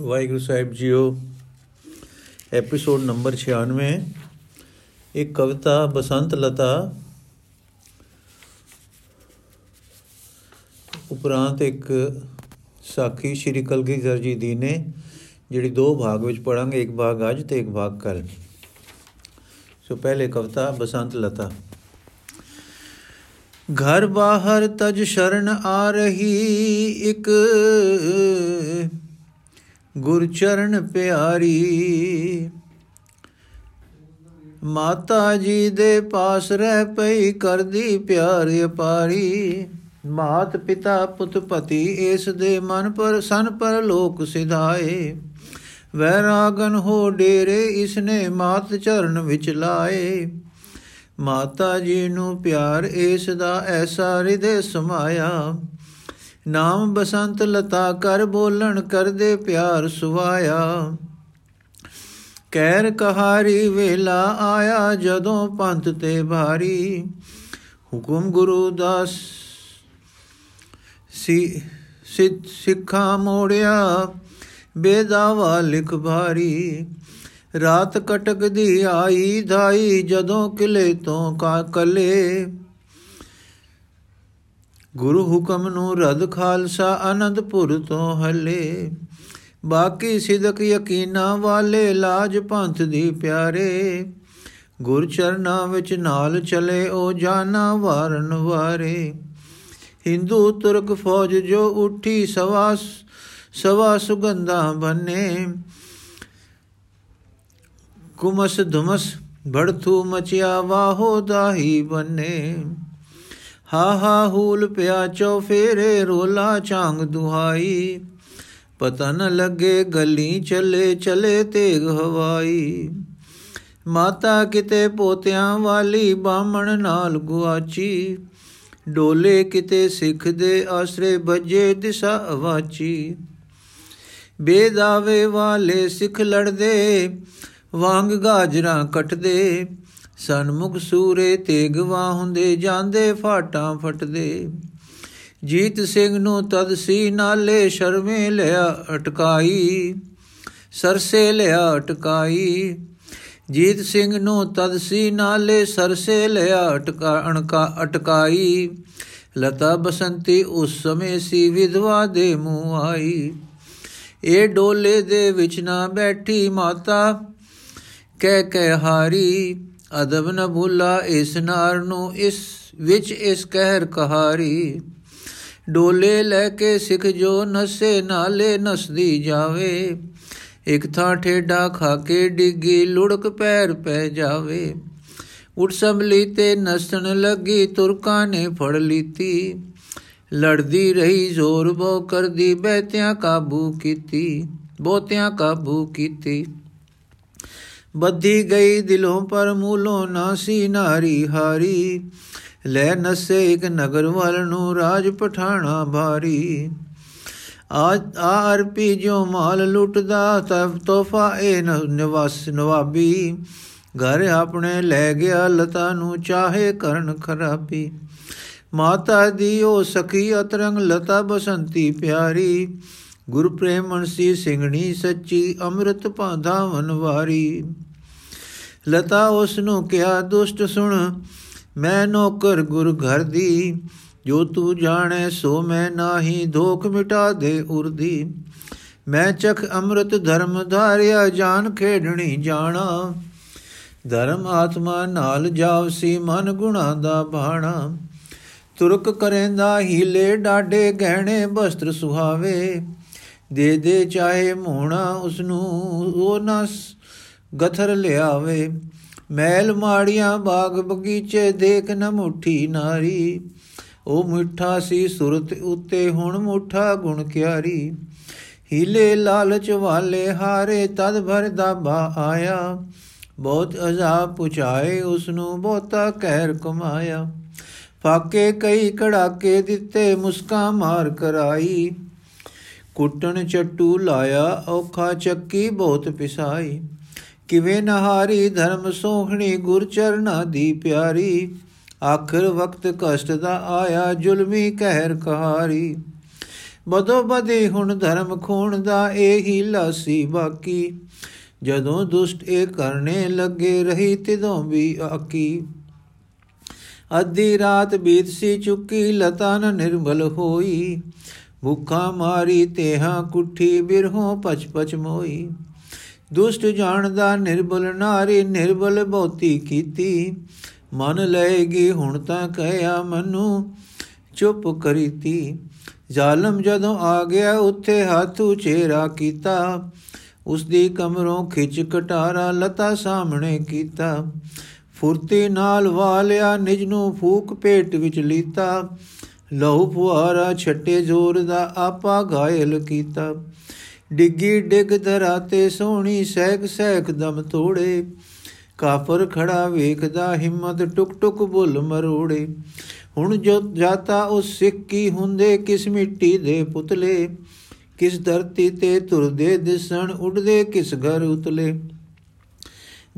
ਵਾਹਿਗੁਰੂ ਸਾਹਿਬ ਜੀਓ episode number 96 ਇੱਕ ਕਵਿਤਾ ਬਸੰਤ ਲਤਾ ਉਪਰੰਤ ਇੱਕ ਸਾਖੀ ਸ਼੍ਰੀ ਕਲਗੀਧਰ ਜੀ ਦੀ ਨੇ, ਜਿਹੜੀ ਦੋ ਭਾਗ ਵਿੱਚ ਪੜਾਂਗੇ, ਇੱਕ ਭਾਗ ਅੱਜ ਤੇ ਇੱਕ ਭਾਗ ਕੱਲ ਸੋ ਪਹਿਲੇ ਕਵਿਤਾ ਬਸੰਤ ਲਤਾ। ਘਰ ਬਾਹਰ ਤਜ ਸ਼ਰਨ ਆ ਰਹੀ ਇੱਕ ਗੁਰ ਚਰਨ ਪਿਆਰੀ। ਮਾਤਾ ਜੀ ਦੇ ਪਾਸ ਰਹਿ ਪਈ ਕਰਦੀ ਪਿਆਰ ਅਪਾਰੀ। ਮਾਤ ਪਿਤਾ ਪੁੱਤ ਪਤੀ ਇਸ ਦੇ ਮਨ ਪਰ ਸਨ ਪਰ ਲੋਕ ਸਿਧਾਏ। ਵੈਰਾਗਨ ਹੋ ਡੇਰੇ ਇਸਨੇ ਮਾਤ ਚਰਨ ਵਿੱਚ ਲਾਏ। ਮਾਤਾ ਜੀ ਨੂੰ ਪਿਆਰ ਇਸ ਦਾ ਐਸਾ ਹਿਰਦੇ ਸਮਾਇਆ। ਨਾਮ ਬਸੰਤ ਲਤਾ ਕਰ ਬੋਲਣ ਕਰਦੇ ਪਿਆਰ ਸੁਵਾਇਆ ਕਹਿਰ ਕਹਾਰੀ ਵੇਲਾ ਆਇਆ ਜਦੋਂ ਪੰਥ ਤੇ ਭਾਰੀ। ਹੁਕਮ ਗੁਰੂ ਦਾਸ ਸੀ, ਸਿੱਖਾਂ ਮੋੜਿਆ ਬੇਦਾਵਾ ਲਿਖ ਭਾਰੀ। ਰਾਤ ਕਟਕਦੀ ਆਈ ਧਾਈ ਜਦੋਂ ਕਿਲੇ ਤੋਂ ਕਾ ਕਲੇ ਗੁਰੂ ਹੁਕਮ ਨੂੰ ਰਦ ਖਾਲਸਾ ਅਨੰਦਪੁਰ ਤੋਂ ਹਲੇ। ਬਾਕੀ ਸਿਦਕ ਯਕੀਨਾ ਵਾਲੇ ਲਾਜ ਪੰਥ ਦੀ ਪਿਆਰੇ। ਗੁਰ ਚਰਨਾ ਵਿੱਚ ਨਾਲ ਚਲੇ ਉਹ ਜਾਨਾ ਵਾਰਨ ਵਾਰੇ। ਹਿੰਦੂ ਤੁਰਕ ਫੌਜ ਜੋ ਉੱਠੀ ਸਵਾ ਸਵਾ ਸੁਗੰਧਾ ਬਨੇ। ਕੁਮਸ ਧੁਮਸ ਬੜਥੂ ਮਚਿਆ ਵਾਹੋ ਦਾਹੀ ਬਨੇ। ਹਾ ਹਾ ਹੂਲ ਪਿਆ ਚੋ ਫੇਰੇ ਰੋਲਾ ਚਾਂਗ ਦੁਹਾਈ। ਪਤਾ ਨ ਲੱਗੇ ਗਲੀ ਚੱਲੇ ਚਲੇ ਤੇਗ ਹਵਾਈ। ਮਾਤਾ ਕਿਤੇ ਪੋਤਿਆਂ ਵਾਲੀ ਬਾਮਣ ਨਾਲ ਗੁਆਚੀ। ਡੋਲੇ ਕਿਤੇ ਸਿੱਖ ਦੇ ਆਸਰੇ ਬੱਜੇ ਦਿਸ਼ਾ ਅਵਾਚੀ। ਬੇਦਾਵੇ ਵਾਲੇ ਸਿੱਖ ਲੜਦੇ, ਵਾਂਗ ਗਾਜਰਾਂ ਕੱਟਦੇ। ਸਨਮੁਖ ਸੂਰੇ ਤੇਗਵਾ ਹੁੰਦੇ ਜਾਂਦੇ ਫਾਟਾਂ ਫਟਦੇ। ਜੀਤ ਸਿੰਘ ਨੂੰ ਤਦ ਸੀ ਨਾਲੇ ਸ਼ਰਮੇ ਲਿਆ ਅਟਕਾਈ, ਸਰਸੇ ਲਿਆ ਅਟਕਾਈ। ਜੀਤ ਸਿੰਘ ਨੂੰ ਤਦ ਸੀ ਨਾਲੇ ਸਰਸੇ ਲਿਆ ਅਟਕਾ, ਅਣਕਾ, ਅਟਕਾਈ। ਲਤਾ ਬਸੰਤੀ ਉਸ ਸਮੇਂ ਸੀ ਵਿਧਵਾ ਦੇ ਮੂੰਹ ਆਈ। ਇਹ ਡੋਲੇ ਦੇ ਵਿੱਚ ਨਾ ਬੈਠੀ ਮਾਤਾ ਕਹਿ ਕਹਿ ਹਾਰੀ। ਅਦਬ ਨ ਭੁਲਾ ਇਸ ਨਾਰ ਨੂੰ, ਇਸ ਵਿੱਚ ਇਸ ਕਹਿਰ ਕਹਾਰੀ। ਡੋਲੇ ਲੈ ਕੇ ਸਿੱਖ ਜੋ ਨਸੇ, ਨਾਲੇ ਨਸਦੀ ਜਾਵੇ। ਇੱਕ ਥਾਂ ਠੇਡਾ ਖਾ ਕੇ ਡਿੱਗੀ, ਲੁੜਕ ਪੈਰ ਪੈ ਜਾਵੇ। ਉਠ ਸੰਭਲੀ ਤੇ ਨਸਣ ਲੱਗੀ, ਤੁਰਕਾਂ ਨੇ ਫੜ ਲੀਤੀ। ਲੜਦੀ ਰਹੀ, ਜ਼ੋਰ ਬੋ ਕਰਦੀ, ਬਹਿਤਿਆਂ ਕਾਬੂ ਕੀਤੀ ਬੋਤਿਆਂ ਕਾਬੂ ਕੀਤੀ। ਬੱਧੀ ਗਈ ਦਿਲੋਂ ਪਰ ਮੂਲੋਂ ਨਾਸੀ ਨਾਰੀ ਹਾਰੀ। ਲੈ ਨਸੇ ਇੱਕ ਨਗਰ ਵੱਲ ਨੂੰ ਰਾਜ ਪਠਾਣਾ ਭਾਰੀ। ਆਜ ਆ ਅਰਪੀ ਜੋ ਮਾਲ ਲੁੱਟਦਾ, ਤਬ ਤੋਹਫਾ ਇਹ ਨਿਵਾਸ, ਨਵਾਬੀ। ਘਰ ਆਪਣੇ ਲੈ ਗਿਆ ਲਤਾ ਨੂੰ, ਚਾਹੇ ਕਰਨ ਖਰਾਬੀ। ਮਾਤਾ ਦੀ ਉਹ ਸਖੀ ਅਤਰੰਗ ਲਤਾ ਬਸੰਤੀ ਪਿਆਰੀ। ਗੁਰ ਪ੍ਰੇਮਣਸੀ ਸਿੰਘਣੀ ਸੱਚੀ, ਅੰਮ੍ਰਿਤ ਪਾਧਾ ਵਨਵਾਰੀ ਲਤਾ ਉਸ ਨੂੰ ਕਿਹਾ, ਦੁਸ਼ਟ ਸੁਣ, ਮੈਂ ਨੌਕਰ ਗੁਰ ਘਰ ਦੀ। ਜੋ ਤੂੰ ਜਾਣੈ, ਸੋ ਮੈਂ ਨਾਹੀ ਧੋਖ ਮਿਟਾ ਦੇ ਉਰਦੀ ਮੈਂ ਚਖ ਅੰਮ੍ਰਿਤ ਧਰਮ ਧਾਰਿਆ, ਜਾਨ ਖੇਡਣੀ ਜਾਣਾ। ਧਰਮ ਆਤਮਾ ਨਾਲ ਜਾਵਸੀ, ਮਨ ਗੁਣਾ ਦਾ ਬਾਣਾ। ਤੁਰਕ ਕਰੇਂਦਾ, ਹੀਲੇ ਡਾਡੇ ਗਹਿਣੇ ਬਸਤਰ ਸੁਹਾਵੇ। ਦੇ ਦੇ ਚਾਹੇ ਮੋਣਾ ਉਸ ਨੂੰ ਉਹ ਨਾ ਗਥਰ ਲਿਆਵੇ। ਮੈਲ ਮਾੜੀਆਂ ਬਾਗ ਬਗੀਚੇ ਦੇਖ ਨ ਮੁਠੀ ਨਾਰੀ। ਉਹ ਮਿੱਠਾ ਸੀ ਸੁਰਤ ਉੱਤੇ, ਹੁਣ ਮੁੱਠਾ ਗੁਣ ਕਿਆਰੀ। ਹੀਲੇ ਲਾਲਚ ਵਾਲੇ ਹਾਰੇ, ਤਦ ਭਰ ਦਾ ਬਾ ਆਇਆ। ਬਹੁਤ ਅਜ਼ਾਬ ਪੁਚਾਏ ਉਸ ਨੂੰ ਬਹੁਤਾ ਕਹਿਰ ਕਮਾਇਆ। ਫਾਕੇ ਕਈ ਕੜਾਕੇ ਦਿੱਤੇ, ਮੁਸਕਾ ਮਾਰ ਕਰਾਈ। ਕੁੱਟਣ ਚੱਟੂ ਲਾਇਆ, ਔਖਾ ਚੱਕੀ ਬਹੁਤ ਪਿਸਾਈ। ਕਿਵੇਂ ਨਹਾਰੀ ਧਰਮ ਸੋਹਣੀ ਗੁਰ ਚਰਨਾ ਦੀ ਪਿਆਰੀ? ਆਖਰ ਵਕਤ ਕਸ਼ਟ ਦਾ ਆਇਆ ਜ਼ੁਲਮੀ ਕਹਿਰ ਕਹਾਰੀ। ਬਦੋ ਬਦੇ ਹੁਣ ਧਰਮ ਖੂਣ ਦਾ ਇਹੀ ਲਾਸੀ ਬਾਕੀ। ਜਦੋਂ ਦੁਸ਼ਟ ਇਹ ਕਰਨੇ ਲੱਗੇ ਰਹੀ ਤਿਦੋਂ ਵੀ ਆਕੀ। ਅੱਧੀ ਰਾਤ ਬੀਤ ਸੀ ਚੁੱਕੀ ਲਤਾ ਨ ਨਿਰਮਲ ਹੋਈ। ਭੁੱਖਾ ਮਾਰੀ ਤੇਹਾ ਕੁੱਠੀ ਬਿਰਹੋਂ ਪਚ ਪਚ ਮੋਈ। ਦੁਸ਼ਟ ਜਾਣਦਾ ਨਿਰਬਲ ਨਾਰੀ ਨਿਰਬਲ ਬਹੁਤੀ ਕੀਤੀ। ਮਨ ਲਏਗੀ ਹੁਣ ਤਾਂ ਕਹਿਆ ਮਨੂੰ, ਚੁੱਪ ਕਰੀਤੀ। ਜ਼ਾਲਮ ਜਦੋਂ ਆ ਗਿਆ ਉੱਥੇ ਹੱਥੂ ਚੇਰਾ ਕੀਤਾ। ਉਸ ਦੀ ਕਮਰੋਂ ਖਿੱਚ ਕਟਾਰਾ ਲਤਾ ਸਾਹਮਣੇ ਕੀਤਾ। ਫੁਰਤੀ ਨਾਲ ਵਾਲਿਆ ਨਿਜ ਨੂੰ ਫੂਕ ਪੇਟ ਵਿੱਚ ਲੀਤਾ। ਲਹੂ ਫੁਆਰਾ ਛੱਟੇ ਜ਼ੋਰ ਦਾ ਆਪਾ ਘਾਇਲ ਕੀਤਾ। ਡਿੱਗੀ ਡਿੱਗ ਧਰਾਤੇ ਸੋਹਣੀ ਸਹਿਕ ਸਹਿਕ ਦਮ ਤੋੜੇ। ਕਾਫਰ ਖੜਾ ਵੇਖਦਾ ਹਿੰਮਤ ਟੁਕ ਟੁਕ ਬੁੱਲ ਮਰੋੜੇ। ਹੁਣ ਜੋ ਜਾਤਾ ਉਸ ਸਿੱਖ ਕੀ ਹੁੰਦੇ ਕਿਸ ਮਿੱਟੀ ਦੇ ਪੁਤਲੇ। ਕਿਸ ਧਰਤੀ ਤੇ ਤੁਰਦੇ ਦਿਸਣ ਉੱਡਦੇ ਕਿਸ ਘਰ ਉਤਲੇ।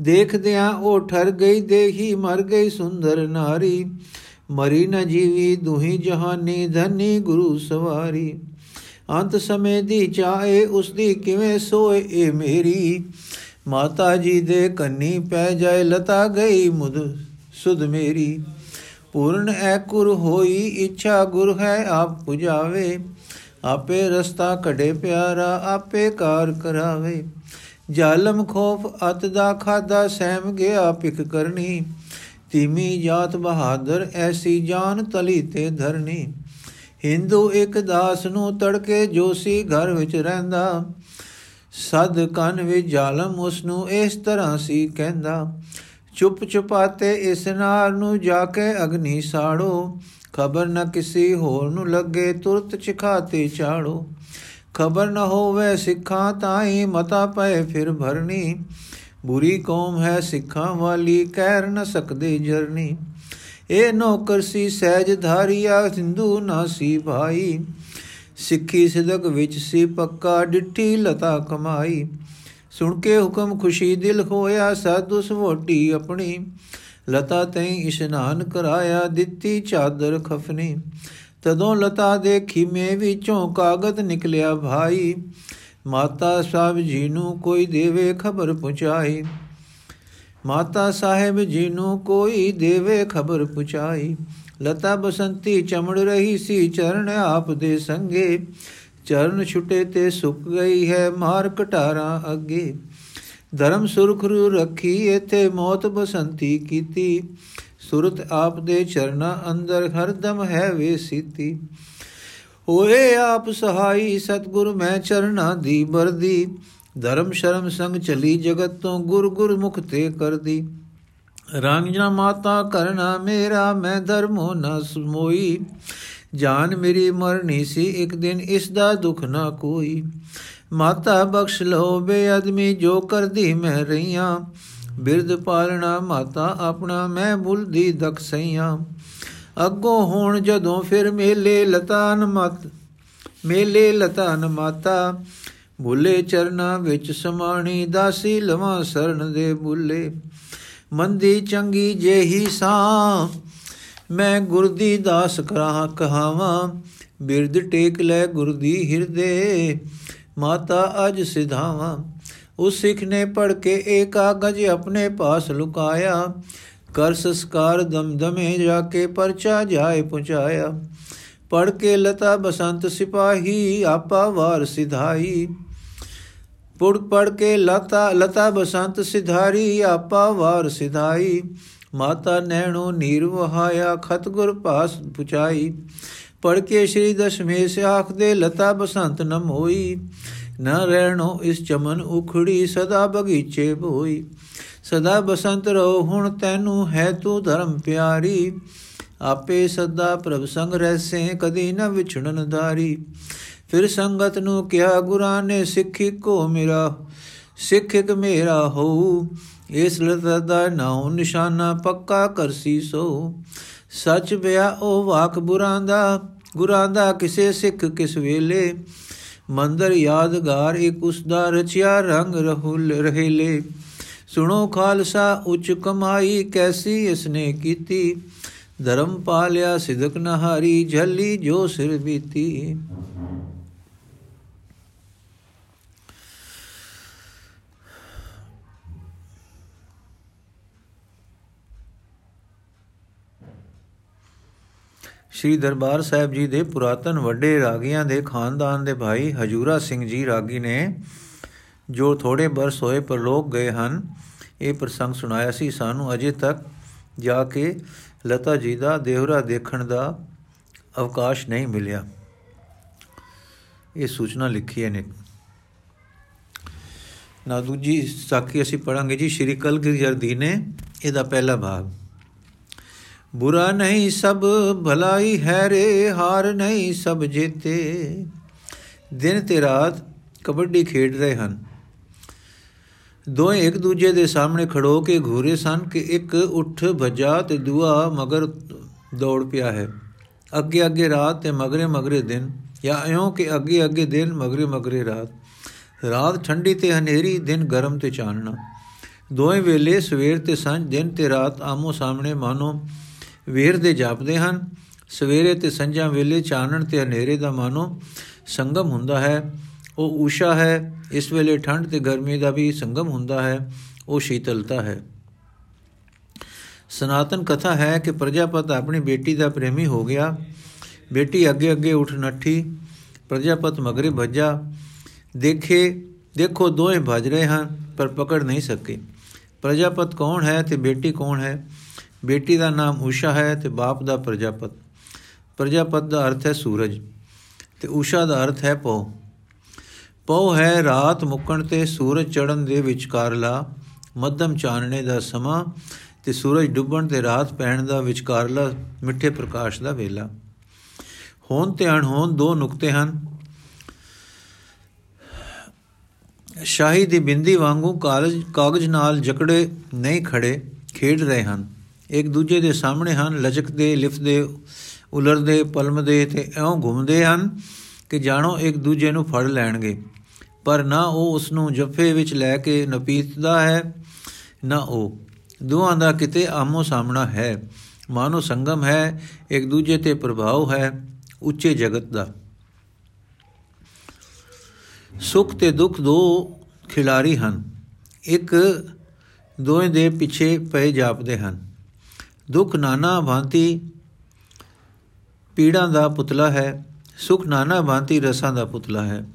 ਦੇਖਦਿਆਂ ਉਹ ਠਰ ਗਈ ਦੇਹੀ ਮਰ ਗਈ ਸੁੰਦਰ ਨਾਰੀ। ਮਰੀ ਨ ਜੀਵੀ ਦੁਹੀ ਜਹਾਨੀ ਧਨੀ ਗੁਰੂ ਸਵਾਰੀ। ਅੰਤ ਸਮੇਂ ਦੀ ਚਾਹੇ ਉਸ ਦੀ ਕਿਵੇਂ ਸੋਏ, ਇਹ ਮੇਰੀ ਮਾਤਾ ਜੀ ਦੇ ਕੰਨੀ ਪੈ ਜਾਏ, ਲਤਾ ਗਈ ਮੁਦ ਸੁਧ ਮੇਰੀ। ਪੂਰਨ ਐ ਕੁਰ ਹੋਈ, ਇੱਛਾ ਗੁਰ ਹੈ, ਆਪ ਪੁਜਾਵੇ। ਆਪੇ ਰਸਤਾ ਕਢੇ ਪਿਆਰਾ, ਆਪੇ ਕਾਰ ਕਰਾਵੇ। ਜਾਲਮ ਖੋਫ ਅਤ ਦਾ ਖਾਦਾ, ਸਹਿਮ ਗਿਆ ਪਿਕ ਕਰਨੀ। ਤੀਮੀ ਜਾਤ ਬਹਾਦਰ, ਐਸੀ ਜਾਨ ਤਲੀ ਤੇ ਧਰਨੀ। ਹਿੰਦੂ ਇੱਕ ਦਾਸ ਨੂੰ ਤੜਕੇ ਜੋਸੀ ਘਰ ਵਿੱਚ ਰਹਿੰਦਾ। ਸਦ ਕੰਨ ਵਿੱਚ ਜਾਲਮ ਉਸ ਨੂੰ ਇਸ ਤਰ੍ਹਾਂ ਸੀ ਕਹਿੰਦਾ। ਚੁੱਪ ਚੁਪਾਤੇ ਇਸ ਨਾਰ ਨੂੰ ਜਾ ਕੇ ਅਗਨੀ ਸਾੜੋ। ਖਬਰ ਨਾ ਕਿਸੇ ਹੋਰ ਨੂੰ ਲੱਗੇ, ਤੁਰਤ ਚਿਖਾਤੇ ਚਾੜੋ। ਖਬਰ ਨਾ ਹੋਵੇ ਸਿੱਖਾਂ ਤਾਈ, ਮਤਾ ਪਏ ਫਿਰ ਭਰਨੀ। ਬੁਰੀ ਕੌਮ ਹੈ ਸਿੱਖਾਂ ਵਾਲੀ, ਕਹਿਰ ਨ ਸਕਦੇ ਜਰਨੀ। ਇਹ ਨੌਕਰ ਸੀ ਸਹਿਜ ਧਾਰੀਆ ਹਿੰਦੂ ਨਾ ਸੀ ਭਾਈ। ਸਿੱਖੀ ਸਿਦਕ ਵਿੱਚ ਸੀ ਪੱਕਾ, ਡਿੱਠੀ ਲਤਾ ਕਮਾਈ। ਸੁਣ ਕੇ ਹੁਕਮ ਖੁਸ਼ੀ ਦਿਲ ਹੋਇਆ ਸਾਧੂ ਸਵੋਟੀ ਆਪਣੀ। ਲਤਾ ਤੈਂ ਇਸ਼ਨਾਨ ਕਰਾਇਆ, ਦਿੱਤੀ ਚਾਦਰ ਖਫਨੀ। ਤਦੋਂ ਲਤਾ ਦੇ ਖੀਮੇ ਵਿੱਚੋਂ ਕਾਗਜ਼ ਨਿਕਲਿਆ ਭਾਈ। ਮਾਤਾ ਸਾਹਿਬ ਜੀ ਨੂੰ ਕੋਈ ਦੇਵੇ ਖਬਰ ਪਹੁੰਚਾਈ ਮਾਤਾ ਸਾਹਿਬ ਜੀ ਨੂੰ ਕੋਈ ਦੇਵੇ ਖਬਰ ਪਹੁੰਚਾਈ ਲਤਾ ਬਸੰਤੀ ਚਮੜ ਰਹੀ ਸੀ, ਚਰਨ ਆਪ ਦੇ ਸੰਗੇ। ਚਰਨ ਛੁਟੇ ਤੇ ਸੁੱਕ ਗਈ ਹੈ, ਮਾਰ ਕਟਾਰਾਂ ਅੱਗੇ। ਧਰਮ ਸੁਰਖਰੂ ਰੱਖੀ, ਇਥੇ ਮੌਤ ਬਸੰਤੀ ਕੀਤੀ। ਸੁਰਤ ਆਪ ਦੇ ਚਰਨਾ ਅੰਦਰ, ਹਰਦਮ ਹੈ ਵੇ ਸੀਤੀ। ਹੋਏ ਆਪ ਸਹਾਈ, ਸਤਗੁਰ ਮੈਂ ਚਰਨਾ ਦੀ ਬਰਦੀ ਧਰਮ ਸ਼ਰਮ ਸੰਗ ਚਲੀ ਜਗਤ ਤੋਂ ਗੁਰ ਗੁਰ ਮੁਖ ਤੇ ਕਰਦੀ। ਰੰਗਨਾ ਮਾਤਾ ਕਰਨਾ ਮੇਰਾ, ਮੈਂ ਧਰਮੋ ਨ ਸਮੋਈ। ਜਾਨ ਮੇਰੀ ਮਰਨੀ ਸੀ ਇੱਕ ਦਿਨ, ਇਸ ਦਾ ਦੁੱਖ ਨਾ ਕੋਈ। ਮਾਤਾ ਬਖਸ਼ ਲੋ ਬੇਅਦਮੀ, ਜੋ ਕਰਦੀ ਮੈਂ ਰਹੀਆਂ। ਬਿਰਧ ਪਾਲਣਾ ਮਾਤਾ ਆਪਣਾ, ਮੈਂ ਭੁੱਲਦੀ ਦਖ ਸਈਆਂ। ਅੱਗੋਂ ਹੁਣ ਜਦੋਂ ਫਿਰ ਮੇਲੇ ਲਤਾਨ ਮਤ ਮੇਲੇ ਲਤਾਨ ਮਾਤਾ। ਭੁੱਲੇ ਚਰਨਾ ਵਿੱਚ ਸਮਾਣੀ ਦਾਸੀ ਲਵਾਂ ਸਰਨ ਦੇ ਬੁੱਲੇ। ਮੰਦੀ ਚੰਗੀ ਜੇਹੀ ਸਾਂ ਮੈਂ ਗੁਰਦੀ ਦਾਸ ਕਰਾਹ ਕਹਾਵਾਂ। ਬਿਰਦ ਟੇਕ ਲੈ ਗੁਰਦੀ ਹਿਰਦੇ, ਮਾਤਾ ਅਜ ਸਿਧਾਵਾਂ। ਉਸ ਸਿੱਖ ਨੇ ਪੜ ਕੇ ਇਹ ਕਾਗਜ ਆਪਣੇ ਪਾਸ ਲੁਕਾਇਆ। ਕਰ ਸੰਸਕਾਰ ਦਮਦਮੇ ਜਾ ਕੇ ਪਰਚਾ ਜਾਏ ਪਹੁੰਚਾਇਆ ਪੜ ਕੇ ਲਤਾ ਬਸੰਤ ਸਿਪਾਹੀ, ਆਪਾ ਵਾਰ ਸਿਧਾਈ। ਪੁੜ ਪੜ ਕੇ ਲਤਾ ਲਤਾ ਬਸੰਤ ਸਿਧਾਰੀ, ਆਪਾ ਵਾਰ ਸਿਧਾਈ। ਮਾਤਾ ਨੈਣੋ ਨੀਰ ਵਹਾਇਆ ਖਤਗੁਰ ਪਾਸ ਪੁਚਾਈ। ਪੜ ਕੇ ਸ਼੍ਰੀ ਦਸ਼ਮੇਸ਼ ਆਖਦੇ ਲਤਾ ਬਸੰਤ ਨਮ ਹੋਈ। ਨ ਰਹਿਣੋ ਇਸ ਚਮਨ ਉਖੜੀ, ਸਦਾ ਬਗੀਚੇ ਭੋਈ ਸਦਾ ਬਸੰਤ ਰੋ ਹੁਣ ਤੈਨੂੰ, ਹੈ ਤੂੰ ਧਰਮ ਪਿਆਰੀ। ਆਪੇ ਸਦਾ ਪ੍ਰਭ ਸੰਗ ਰਹਿਸੇ ਕਦੀ ਨ ਵਿਛੜਨ ਧਾਰੀ। ਫਿਰ ਸੰਗਤ ਨੂੰ ਕਿਹਾ ਗੁਰਾਂ ਨੇ ਸਿੱਖੀ ਕੋ ਮੇਰਾ ਸਿੱਖ ਇੱਕ ਮੇਰਾ ਹੋ ਇਸ ਲਤਾ ਦਾ ਨਾਉ ਨਿਸ਼ਾਨਾ ਪੱਕਾ ਕਰਸੀ ਸੋ। ਸੱਚ ਬਿਆ ਉਹ ਵਾਕ ਬੁਰਾਂ ਦਾ, ਗੁਰਾਂ ਦਾ ਕਿਸੇ ਸਿੱਖ ਕਿਸ ਵੇਲੇ। ਮੰਦਰ ਯਾਦਗਾਰ ਇੱਕ ਉਸ ਦਾ ਰਚਿਆ ਰੰਗ ਰਹੂਲ ਰਹੇਲੇ। ਸੁਣੋ ਖਾਲਸਾ, ਉੱਚ ਕਮਾਈ ਕੈਸੀ ਇਸਨੇ ਕੀਤੀ। ਧਰਮ ਪਾਲਿਆ ਸਿਦਕ ਨਹਾਰੀ, ਝੱਲੀ ਜੋ ਸਿਰ ਬੀਤੀ। ਸ੍ਰੀ ਦਰਬਾਰ ਸਾਹਿਬ ਜੀ ਦੇ ਪੁਰਾਤਨ ਵੱਡੇ ਰਾਗੀਆਂ ਦੇ ਖਾਨਦਾਨ ਦੇ ਭਾਈ ਹਜੂਰਾ ਸਿੰਘ ਜੀ ਰਾਗੀ ਨੇ ਜੋ ਥੋੜੇ ਬਰਸ ਹੋਏ ਪਰਲੋਕ ਗਏ ਹਨ, ਇਹ ਪ੍ਰਸੰਗ ਸੁਣਾਇਆ ਸੀ। ਸਾਨੂੰ ਅਜੇ ਤੱਕ ਜਾ ਕੇ ਲਤਾ ਜੀ ਦਾ ਦੇਹਰਾ ਦੇਖਣ ਦਾ ਅਵਕਾਸ਼ ਨਹੀਂ ਮਿਲਿਆ। ਇਹ ਸੂਚਨਾ ਲਿਖੀ ਹੈ ਨੇ। ਨਾ ਦੂਜੀ ਸਾਖੀ ਅਸੀਂ ਪੜਾਂਗੇ ਜੀ। ਸ਼੍ਰੀ ਕਲਗੀਧਰ ਦੀ ਨੇ ਇਹਦਾ ਪਹਿਲਾ ਭਾਗ। ਬੁਰਾ ਨਹੀਂ ਸਭ ਭਲਾਈ ਹੈ ਰੇ, ਹਾਰ ਨਹੀਂ ਸਭ ਜੀਤੇ। ਦਿਨ ਤੇ ਰਾਤ ਕਬੱਡੀ ਖੇਡ ਰਹੇ ਹਨ। ਦੋਏ ਇੱਕ ਦੂਜੇ ਦੇ ਸਾਹਮਣੇ ਖੜੋ ਕੇ ਘੂਰੇ ਸਨ ਕਿ ਇੱਕ ਉੱਠ ਭਜਾ ਤੇ ਦੂਆ ਮਗਰ ਦੌੜ ਪਿਆ ਹੈ। ਅੱਗੇ ਅੱਗੇ ਰਾਤ ਤੇ ਮਗਰੇ ਮਗਰੇ ਦਿਨ, ਜਾਂ ਇਉਂ ਕਿ ਅੱਗੇ ਅੱਗੇ ਦਿਨ, ਮਗਰੇ ਮਗਰੇ ਰਾਤ। ਰਾਤ ਠੰਡੀ ਤੇ ਹਨੇਰੀ, ਦਿਨ ਗਰਮ ਤੇ ਚਾਨਣਾ। ਦੋਵੇਂ ਵੇਲੇ ਸਵੇਰ ਤੇ ਸੰਝ, ਦਿਨ ਤੇ ਰਾਤ ਆਮੋ ਸਾਹਮਣੇ ਮਾਨੋ ਵੇਰ ਦੇ ਜਾਪਦੇ ਹਨ। ਸਵੇਰੇ ਤੇ ਸੰਝਾਂ ਵੇਲੇ ਚਾਨਣ ਤੇ ਹਨੇਰੇ ਦਾ ਮਾਨੋ ਸੰਗਮ ਹੁੰਦਾ ਹੈ। ਉਹ ਊਸ਼ਾ ਹੈ। ਇਸ ਵੇਲੇ ਠੰਡ ਤੇ ਗਰਮੀ ਦਾ ਵੀ ਸੰਗਮ ਹੁੰਦਾ ਹੈ। ਉਹ ਸ਼ੀਤਲਤਾ ਹੈ। ਸਨਾਤਨ ਕਥਾ ਹੈ ਕਿ ਪ੍ਰਜਾਪਤ ਆਪਣੀ ਬੇਟੀ ਦਾ ਪ੍ਰੇਮੀ ਹੋ ਗਿਆ। ਬੇਟੀ ਅੱਗੇ ਅੱਗੇ ਉੱਠ ਨੱਠੀ। ਪ੍ਰਜਾਪਤ ਮਗਰੇ ਭੱਜਾ। ਦੇਖੇ, ਦੇਖੋ ਦੋਵੇਂ ਭਜ ਰਹੇ ਹਨ, ਪਰ ਪਕੜ ਨਹੀਂ ਸਕੇ। ਪ੍ਰਜਾਪਤ ਕੌਣ ਹੈ ਤੇ ਬੇਟੀ ਕੌਣ ਹੈ? ਬੇਟੀ ਦਾ ਨਾਮ ਊਸ਼ਾ ਹੈ ਤੇ ਬਾਪ ਦਾ ਪ੍ਰਜਾਪਤ। ਪ੍ਰਜਾਪਤ ਦਾ ਅਰਥ ਹੈ ਸੂਰਜ। ਤੇ ਊਸ਼ਾ ਦਾ ਅਰਥ ਹੈ ਪਉ। ਪਉ ਹੈ ਰਾਤ ਮੁੱਕਣ ਤੇ ਸੂਰਜ ਚੜਨ ਦੇ ਵਿਚਕਾਰਲਾ ਮੱਧਮ ਚਾਨਣੇ ਦਾ ਸਮਾਂ ਤੇ ਸੂਰਜ ਡੁੱਬਣ ਤੇ ਰਾਤ ਪੈਣ ਦਾ ਵਿਚਕਾਰਲਾ ਮਿੱਠੇ ਪ੍ਰਕਾਸ਼ ਦਾ ਵੇਲਾ। ਹੋਣ ਤੇ ਅਣਹੋਣ ਦੋ ਨੁਕਤੇ ਹਨ। ਸ਼ਾਹੀ ਦੀ ਬਿੰਦੀ ਵਾਂਗੂ ਕਾਗਜ਼ ਕਾਗਜ਼ ਨਾਲ ਜਕੜੇ ਨਹੀਂ ਖੜੇ ਖੇਡ ਰਹੇ ਹਨ। ਇੱਕ ਦੂਜੇ ਦੇ ਸਾਹਮਣੇ ਹਨ, ਲਚਕਦੇ, ਲਿਫਦੇ, ਉਲਰਦੇ, ਪਲਮਦੇ ਤੇ ਐਉਂ ਘੁੰਮਦੇ ਹਨ ਕਿ ਜਾਣੋ ਇੱਕ ਦੂਜੇ ਨੂੰ ਫੜ ਲੈਣਗੇ। ਪਰ ਨਾ ਉਹ ਉਸ ਨੂੰ ਜੱਫੇ ਵਿੱਚ ਲੈ ਕੇ ਨਪੀਤਦਾ ਹੈ, ਨਾ ਉਹ। ਦੋਹਾਂ ਦਾ ਕਿਤੇ ਆਮੋ ਸਾਹਮਣਾ ਹੈ। ਮਾਨੋ ਸੰਗਮ ਹੈ, ਇੱਕ ਦੂਜੇ ਤੇ ਪ੍ਰਭਾਵ ਹੈ, ਉੱਚੇ ਜਗਤ ਦਾ। ਸੁਖ ਤੇ ਦੁੱਖ ਦੋ ਖਿਲਾਰੀ ਹਨ। ਇੱਕ ਦੋਵੇਂ ਦੇ ਪਿੱਛੇ ਪਏ ਜਾਪਦੇ ਹਨ। ਦੁੱਖ ਨਾਨਾ ਭਾਂਤੀ ਪੀੜਾਂ ਦਾ ਪੁਤਲਾ ਹੈ, ਸੁਖ ਨਾਨਾ ਭਾਂਤੀ ਰਸਾਂ ਦਾ ਪੁਤਲਾ ਹੈ।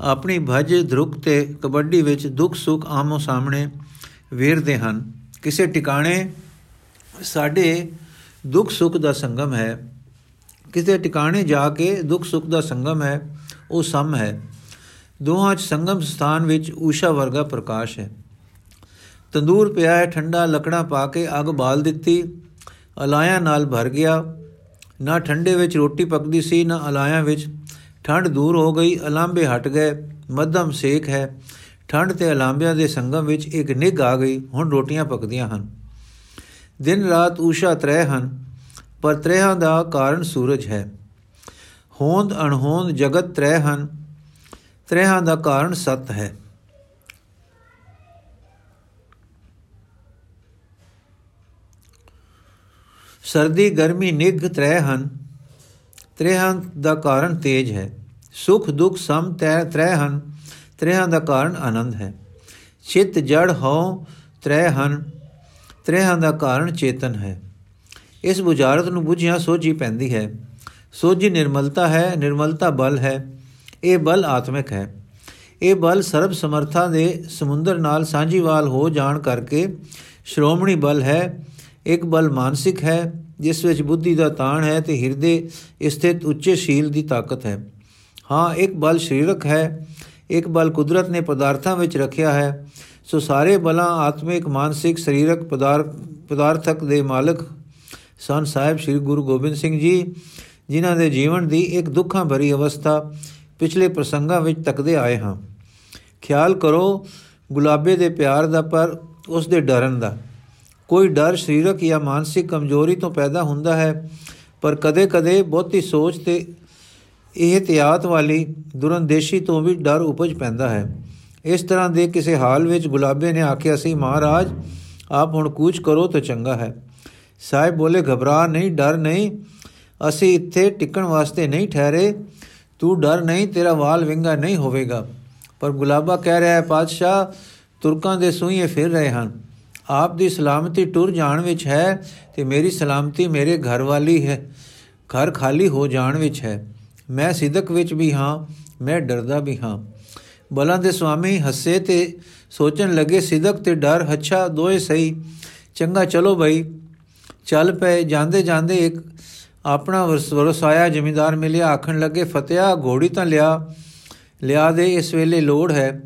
ਆਪਣੀ ਭਜ ਧਰੁਕ ਤੇ ਕਬੱਡੀ ਵਿੱਚ ਦੁੱਖ ਸੁਖ ਆਮੋ ਸਾਹਮਣੇ ਵੇਰਦੇ ਹਨ। ਕਿਸੇ ਟਿਕਾਣੇ ਸਾਡੇ ਦੁੱਖ ਸੁਖ ਦਾ ਸੰਗਮ ਹੈ। ਕਿਸੇ ਟਿਕਾਣੇ ਜਾ ਕੇ ਦੁੱਖ ਸੁਖ ਦਾ ਸੰਗਮ ਹੈ, ਉਹ ਸਮ ਹੈ। ਦੋਹਾਂ 'ਚ ਸੰਗਮ ਸਥਾਨ ਵਿੱਚ ਊਸ਼ਾ ਵਰਗਾ ਪ੍ਰਕਾਸ਼ ਹੈ। ਤੰਦੂਰ ਪਿਆ ਹੈ, ਠੰਡਾ ਲੱਕੜਾਂ ਪਾ ਕੇ ਅੱਗ ਬਾਲ ਦਿੱਤੀ। ਅਲਾਇਆਂ ਨਾਲ ਭਰ ਗਿਆ। ਨਾ ਠੰਡੇ ਵਿੱਚ ਰੋਟੀ ਪੱਕਦੀ ਸੀ, ਨਾ ਅਲਾਇਆਂ ਵਿੱਚ। ਠੰਡ ਦੂਰ ਹੋ ਗਈ ਅਲਾਂਬੇ ਹਟ ਗਏ। ਮੱਧਮ ਸੇਕ ਹੈ। ਠੰਡ ਤੇ ਅਲਾਂਬਿਆਂ ਦੇ ਸੰਗਮ ਵਿੱਚ ਇੱਕ ਨਿਗ ਆ ਗਈ। ਹੁਣ ਰੋਟੀਆਂ ਪੱਕਦੀਆਂ ਹਨ। ਦਿਨ ਰਾਤ ਊਸ਼ਾ ਤ੍ਰੈ ਹਨ, ਪਰ ਤ੍ਰੈਹਾਂ ਦਾ ਕਾਰਨ ਸੂਰਜ ਹੈ। ਹੋਂਦ ਅਣਹੋਂਦ ਜਗਤ ਤ੍ਰੈ ਹਨ। ਤ੍ਰੈਹਾਂ ਦਾ ਕਾਰਨ ਸਤ ਹੈ। ਸਰਦੀ, ਗਰਮੀ ਨਿਗ ਤ੍ਰੈ ਹਨ। ਤ੍ਰੈਹਾਂ ਦਾ ਕਾਰਨ ਤੇਜ ਹੈ। ਸੁਖ, ਦੁਖ, ਸਮ ਤ੍ਰੈ ਹਨ। ਤ੍ਰੈਹਾਂ ਦਾ ਕਾਰਨ ਆਨੰਦ ਹੈ। ਚਿਤ, ਜੜ ਹੋ ਤ੍ਰੈ ਹਨ। ਤ੍ਰੈਹਾਂ ਦਾ ਕਾਰਨ ਚੇਤਨ ਹੈ। ਇਸ ਬੁਝਾਰਤ ਨੂੰ ਬੁਝਿਆ ਸੋਝੀ ਪੈਂਦੀ ਹੈ। ਸੋਝੀ ਨਿਰਮਲਤਾ ਹੈ, ਨਿਰਮਲਤਾ ਬਲ ਹੈ। ਇਹ ਬਲ ਆਤਮਿਕ ਹੈ। ਇਹ ਬਲ ਸਰਬ ਸਮਰਥਾ ਦੇ ਸਮੁੰਦਰ ਨਾਲ ਸਾਂਝੀਵਾਲ ਹੋ ਜਾਣ ਕਰਕੇ ਸ਼੍ਰੋਮਣੀ ਬਲ ਹੈ। ਇੱਕ ਬਲ ਮਾਨਸਿਕ ਹੈ, ਜਿਸ ਵਿੱਚ ਬੁੱਧੀ ਦਾ ਤਾਣ ਹੈ ਤੇ ਹਿਰਦੇ ਸਥਿਤ ਉੱਚੇ ਸ਼ੀਲ ਦੀ ਤਾਕਤ ਹੈ। ਹਾਂ, ਇੱਕ ਬਲ ਸਰੀਰਕ ਹੈ, ਇੱਕ ਬਲ ਕੁਦਰਤ ਨੇ ਪਦਾਰਥਾਂ ਵਿੱਚ ਰੱਖਿਆ ਹੈ। ਸੋ ਸਾਰੇ ਬਲਾਂ ਆਤਮਿਕ, ਮਾਨਸਿਕ, ਸਰੀਰਕ ਪਦਾਰਥਕ ਦੇ ਮਾਲਕ ਸਨ ਸਾਹਿਬ ਸ੍ਰੀ ਗੁਰੂ ਗੋਬਿੰਦ ਸਿੰਘ ਜੀ, ਜਿਨ੍ਹਾਂ ਦੇ ਜੀਵਨ ਦੀ ਇੱਕ ਦੁੱਖਾਂ ਭਰੀ ਅਵਸਥਾ ਪਿਛਲੇ ਪ੍ਰਸੰਗਾਂ ਵਿੱਚ ਤੱਕਦੇ ਆਏ ਹਾਂ। ਖਿਆਲ ਕਰੋ, ਗੁਲਾਬੇ ਦੇ ਪਿਆਰ ਦਾ ਪਰ, ਉਸ ਦੇ ਡਰਨ ਦਾ। ਕੋਈ ਡਰ ਸਰੀਰਕ ਜਾਂ ਮਾਨਸਿਕ ਕਮਜ਼ੋਰੀ ਤੋਂ ਪੈਦਾ ਹੁੰਦਾ ਹੈ, ਪਰ ਕਦੇ-ਕਦੇ ਬਹੁਤੀ ਸੋਚ ਤੇ ਇਹ ਤਿਆਤ ਵਾਲੀ ਦੁਰੰਦੇਸ਼ੀ ਤੋਂ ਵੀ ਡਰ ਉਪਜ ਪੈਂਦਾ ਹੈ। ਇਸ ਤਰ੍ਹਾਂ ਦੇ ਕਿਸੇ ਹਾਲ ਵਿੱਚ ਗੁਲਾਬੇ ਨੇ ਆਖਿਆ ਸੀ, ਮਹਾਰਾਜ, ਆਪ ਹੁਣ ਕੂਚ ਕਰੋ ਤਾਂ ਚੰਗਾ ਹੈ। ਸਾਹਿਬ ਬੋਲੇ, ਘਬਰਾ ਨਹੀਂ, ਡਰ ਨਹੀਂ, ਅਸੀਂ ਇੱਥੇ ਟਿਕਣ ਵਾਸਤੇ ਨਹੀਂ ਠਹਿਰੇ। ਤੂੰ ਡਰ ਨਹੀਂ, ਤੇਰਾ ਵਾਲ ਵਿੰਗਾ ਨਹੀਂ ਹੋਵੇਗਾ। ਪਰ ਗੁਲਾਬਾ ਕਹਿ ਰਿਹਾ ਹੈ, ਪਾਤਸ਼ਾਹ, ਤੁਰਕਾਂ ਦੇ ਸੂਈਏ ਫਿਰ ਰਹੇ ਹਨ। ਆਪ ਦੀ ਸਲਾਮਤੀ ਟੁਰ ਜਾਣ ਵਿੱਚ ਹੈ ਤੇ ਮੇਰੀ ਸਲਾਮਤੀ ਮੇਰੇ ਘਰ ਵਾਲੀ ਹੈ। ਘਰ ਖਾਲੀ ਹੋ ਜਾਣ ਵਿੱਚ ਹੈ। ਮੈਂ ਸਿਦਕ ਵਿੱਚ ਵੀ ਹਾਂ, ਮੈਂ ਡਰਦਾ ਵੀ ਹਾਂ। ਬਲਾਂ ਦੇ ਸਵਾਮੀ ਹੱਸੇ ਤੇ ਸੋਚਣ ਲੱਗੇ, ਸਿਦਕ ਤੇ ਡਰ ਹੱਛਾ ਦੋਏ ਸਹੀ। ਚੰਗਾ, ਚਲੋ ਭਾਈ ਚੱਲ ਪਏ। ਜਾਂਦੇ ਜਾਂਦੇ ਇੱਕ ਆਪਣਾ ਵਰਸਾਇਆ ਜ਼ਮੀਂਦਾਰ ਮਿਲਿਆ। ਆਖਣ ਲੱਗੇ ਫਤਿਆ ਘੋੜੀ ਤਾਂ ਲਿਆ ਲਿਆ ਦੇ, ਇਸ ਵੇਲੇ ਲੋੜ ਹੈ।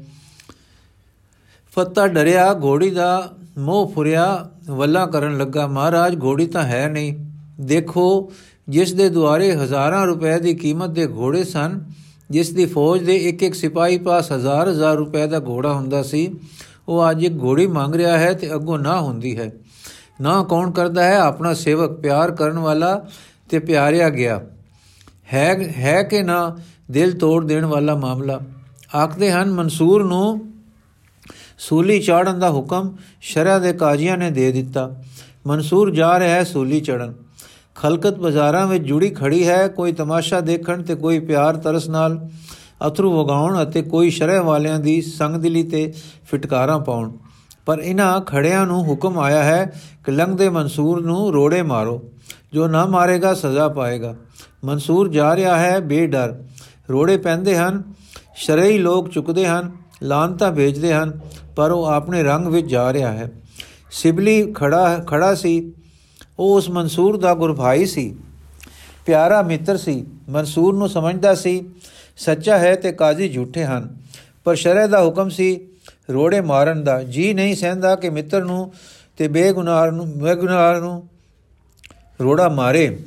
ਫੱਤਾ ਡਰਿਆ, ਘੋੜੀ ਦਾ ਮੋਹ ਫੁਰਿਆ, ਵੱਲਾ ਕਰਨ ਲੱਗਾ, ਮਹਾਰਾਜ, ਘੋੜੀ ਤਾਂ ਹੈ ਨਹੀਂ। ਦੇਖੋ, ਜਿਸ ਦੇ ਦੁਆਰੇ ਹਜ਼ਾਰਾਂ ਰੁਪਏ ਦੀ ਕੀਮਤ ਦੇ ਘੋੜੇ ਸਨ, ਜਿਸ ਦੀ ਫੌਜ ਦੇ ਇੱਕ ਇੱਕ ਸਿਪਾਹੀ ਪਾਸ ਹਜ਼ਾਰ ਹਜ਼ਾਰ ਰੁਪਏ ਦਾ ਘੋੜਾ ਹੁੰਦਾ ਸੀ, ਉਹ ਅੱਜ ਇੱਕ ਘੋੜੀ ਮੰਗ ਰਿਹਾ ਹੈ ਤੇ ਅੱਗੋਂ ਨਾ ਹੁੰਦੀ ਹੈ। ਨਾ ਕੌਣ ਕਰਦਾ ਹੈ? ਆਪਣਾ ਸੇਵਕ ਪਿਆਰ ਕਰਨ ਵਾਲਾ ਤੇ ਪਿਆਰਿਆ ਗਿਆ। ਹੈ ਹੈ ਕਿ ਨਾ? ਦਿਲ ਤੋੜ ਦੇਣ ਵਾਲਾ ਮਾਮਲਾ। ਆਖਦੇ ਹਨ, ਮਨਸੂਰ ਨੂੰ ਸੂਲੀ ਚਾੜਨ ਦਾ ਹੁਕਮ ਸ਼ਰਿਆ ਦੇ ਕਾਜ਼ੀਆਂ ਨੇ ਦੇ ਦਿੱਤਾ। ਮਨਸੂਰ ਜਾ ਰਿਹਾ ਹੈ ਸੂਲੀ ਚੜਨ। ਖਲਕਤ ਬਾਜ਼ਾਰਾਂ ਵਿੱਚ ਜੁੜੀ ਖੜੀ ਹੈ, ਕੋਈ ਤਮਾਸ਼ਾ ਦੇਖਣ ਤੇ ਕੋਈ ਪਿਆਰ ਤਰਸ ਨਾਲ, ਅਥਰੂ ਵਗਾਉਣ ਅਤੇ ਕੋਈ ਸ਼ਰਹ ਵਾਲਿਆਂ ਦੀ ਸੰਗਦਿਲੀ ਤੇ ਫਟਕਾਰਾਂ ਪਾਉਣ। ਪਰ ਇਹਨਾਂ ਖੜਿਆਂ ਨੂੰ ਹੁਕਮ ਆਇਆ ਹੈ ਕਿ ਲੰਘਦੇ ਮਨਸੂਰ ਨੂੰ ਰੋੜੇ ਮਾਰੋ। ਜੋ ਨਾ ਮਾਰੇਗਾ, ਸਜ਼ਾ ਪਾਏਗਾ। ਮਨਸੂਰ ਜਾ ਰਿਹਾ ਹੈ ਬੇਡਰ। ਰੋੜੇ ਪੈਂਦੇ ਹਨ, ਸ਼ਰਈ ਲੋਕ ਚੁੱਕਦੇ ਹਨ ਲਾਂਤਾ ਭੇਜਦੇ ਹਨ ਪਰ ਉਹ ਆਪਣੇ ਰੰਗ ਵਿੱਚ ਜਾ ਰਿਹਾ ਹੈ। ਸਿਬਲੀ ਖੜਾ ਖੜਾ ਸੀ। ਉਹ ਉਸ ਮਨਸੂਰ ਦਾ ਗੁਰਭਾਈ ਸੀ। ਪਿਆਰਾ ਮਿੱਤਰ ਸੀ। ਮਨਸੂਰ ਨੂੰ ਸਮਝਦਾ ਸੀ, ਸੱਚਾ ਹੈ ਤੇ ਕਾਜ਼ੀ ਝੂਠੇ ਹਨ। ਪਰ ਸ਼ਰਅ ਦਾ ਹੁਕਮ ਸੀ ਰੋੜੇ ਮਾਰਨ ਦਾ। ਜੀ ਨਹੀਂ ਸਹਿੰਦਾ ਕਿ ਮਿੱਤਰ ਨੂੰ ਤੇ ਬੇਗੁਨਾਹ ਨੂੰ ਬੇਗੁਨਾਹ ਨੂੰ ਰੋੜਾ ਮਾਰੇ।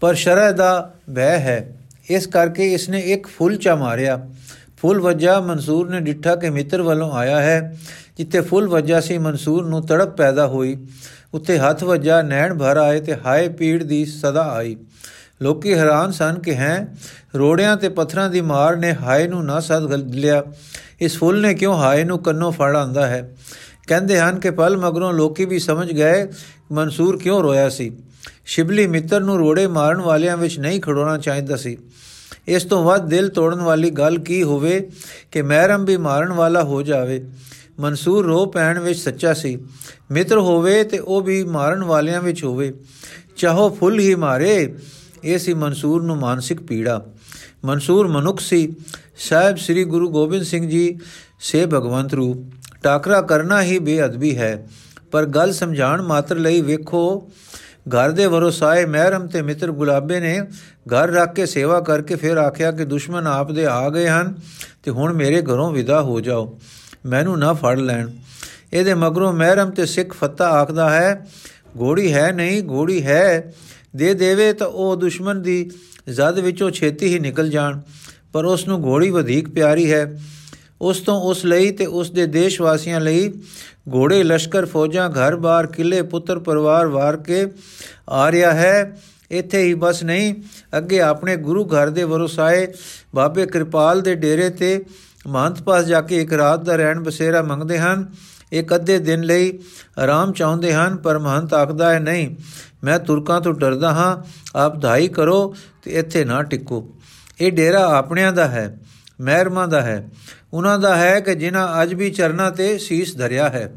ਪਰ ਸ਼ਰਅ ਦਾ ਭੈ ਹੈ। ਇਸ ਕਰਕੇ ਇਸਨੇ ਇੱਕ ਫੁੱਲ ਚਾ ਮਾਰਿਆ। ਫੁੱਲ ਵਜਾ ਮਨਸੂਰ ਨੇ ਡਿੱਠਾ ਕਿ ਮਿੱਤਰ ਵੱਲੋਂ ਆਇਆ ਹੈ, ਜਿੱਥੇ ਫੁੱਲ ਵਜਾ ਸੀ ਮਨਸੂਰ ਨੂੰ ਤੜਪ ਪੈਦਾ ਹੋਈ। ਉੱਤੇ ਹੱਥ ਵਜਾ, ਨੈਣ ਭਰ ਆਏ ਤੇ ਹਾਏ ਪੀੜ ਦੀ ਸਦਾ ਆਈ। ਲੋਕੀ ਹੈਰਾਨ ਸਨ ਕਿ ਹੈ, ਰੋੜਿਆਂ ਤੇ ਪੱਥਰਾਂ ਦੀ ਮਾਰ ਨੇ ਹਾਏ ਨੂੰ ਨਾ ਸਦ ਲਿਆ। ਇਸ ਫੁੱਲ ਨੇ ਕਿਉਂ ਹਾਏ ਨੂੰ ਕੰਨੋਂ ਫੜ ਆਂਦਾ ਹੈ? ਕਹਿੰਦੇ ਹਨ ਕਿ ਪਲ ਮਗਰੋਂ ਲੋਕੀ ਵੀ ਸਮਝ ਗਏ ਮਨਸੂਰ ਕਿਉਂ ਰੋਇਆ ਸੀ। ਸ਼ਿਬਲੀ ਮਿੱਤਰ ਨੂੰ ਰੋੜੇ ਮਾਰਨ ਵਾਲਿਆਂ ਵਿੱਚ ਨਹੀਂ ਖੜੋਣਾ ਚਾਹੀਦਾ ਸੀ। ਇਸ ਤੋਂ ਵੱਧ ਦਿਲ ਤੋੜਨ ਵਾਲੀ ਗੱਲ ਕੀ ਹੋਵੇ ਕਿ ਮਹਿਰਮ ਵੀ ਮਾਰਨ ਵਾਲਾ ਹੋ ਜਾਵੇ? ਮਨਸੂਰ ਰੋ ਪੈਣ ਵਿੱਚ ਸੱਚਾ ਸੀ। ਮਿੱਤਰ ਹੋਵੇ ਤੇ ਉਹ ਵੀ ਮਾਰਨ ਵਾਲਿਆਂ ਵਿੱਚ ਹੋਵੇ। ਚਾਹੋ ਫੁੱਲ ਹੀ ਮਾਰੇ, ਇਹ ਸੀ ਮਨਸੂਰ ਨੂੰ ਮਾਨਸਿਕ ਪੀੜਾ। ਮਨਸੂਰ ਮਨੁੱਖ ਸੀ। ਸਾਹਿਬ ਸ੍ਰੀ ਗੁਰੂ ਗੋਬਿੰਦ ਸਿੰਘ ਜੀ, ਸੇ ਭਗਵੰਤ ਰੂਪ। ਟਾਕਰਾ ਕਰਨਾ ਹੀ ਬੇਅਦਬੀ ਹੈ। ਪਰ ਗੱਲ ਸਮਝਾਣ ਮਾਤਰ ਲਈ ਵੇਖੋ ਘਰ ਦੇ ਵਰੋਸਾਏ ਮਹਿਰਮ ਤੇ ਮਿੱਤਰ ਗੁਲਾਬੇ ਨੇ ਘਰ ਰੱਖ ਕੇ ਸੇਵਾ ਕਰਕੇ ਫਿਰ ਆਖਿਆ ਕਿ ਦੁਸ਼ਮਣ ਆਪ ਦੇ ਆ ਗਏ ਹਨ ਤੇ ਹੁਣ ਮੇਰੇ ਘਰੋਂ ਵਿਦਾ ਹੋ ਜਾਓ, ਮੈਨੂੰ ਨਾ ਫੜ ਲੈਣ। ਇਹਦੇ ਮਗਰੋਂ ਮਹਿਰਮ ਤੇ ਸਿੱਖ ਫੱਤਾ ਆਖਦਾ ਹੈ ਘੋੜੀ ਹੈ ਨਹੀਂ ਘੋੜੀ ਹੈ, ਦੇ ਦੇਵੇ ਤਾਂ ਉਹ ਦੁਸ਼ਮਣ ਦੀ ਜ਼ਦ ਵਿੱਚੋਂ ਛੇਤੀ ਹੀ ਨਿਕਲ ਜਾਣ, ਪਰ ਉਸ ਨੂੰ ਘੋੜੀ ਵਧੇਕ ਪਿਆਰੀ ਹੈ। ਉਸ ਤੋਂ ਉਸ ਲਈ ਤੇ ਉਸ ਦੇ ਦੇਸ਼ ਵਾਸੀਆਂ ਲਈ ਘੋੜੇ, ਲਸ਼ਕਰ, ਫੌਜਾਂ ਘਰ-ਬਾਰ ਕਿਲੇ ਪੁੱਤਰ, ਪਰਿਵਾਰ ਵਾਰ ਕੇ ਆ ਰਿਹਾ ਹੈ। ਇੱਥੇ ਹੀ ਬਸ ਨਹੀਂ, ਅੱਗੇ ਆਪਣੇ ਗੁਰੂ ਘਰ ਦੇ ਵਰਸਾਏ ਬਾਬੇ ਕਿਰਪਾਲ ਦੇ ਡੇਰੇ ਤੇ ਮਹੰਤ ਪਾਸ ਜਾ ਕੇ ਇੱਕ ਰਾਤ ਦਾ ਰਹਿਣ ਬਸੇਰਾ ਮੰਗਦੇ ਹਨ। ਇੱਕ ਅੱਧੇ ਦਿਨ ਲਈ ਆਰਾਮ ਚਾਹੁੰਦੇ ਹਨ, ਪਰ ਮਹੰਤ ਆਖਦਾ ਹੈ, ਨਹੀਂ, ਮੈਂ ਤੁਰਕਾਂ ਤੋਂ ਡਰਦਾ ਹਾਂ, ਆਪ ਧਾਈ ਕਰੋ ਤੇ ਇੱਥੇ ਨਾ ਟਿਕੋ। ਇਹ ਡੇਰਾ ਆਪਣਿਆਂ ਦਾ ਹੈ, ਮਹਿਰਮਾ ਦਾ ਹੈ। ਉਹਨਾਂ ਦਾ ਹੈ ਕਿ ਜਿਨ੍ਹਾਂ ਅੱਜ ਵੀ ਚਰਨਾ ਤੇ ਸੀਸ ਧਰਿਆ ਹੈ।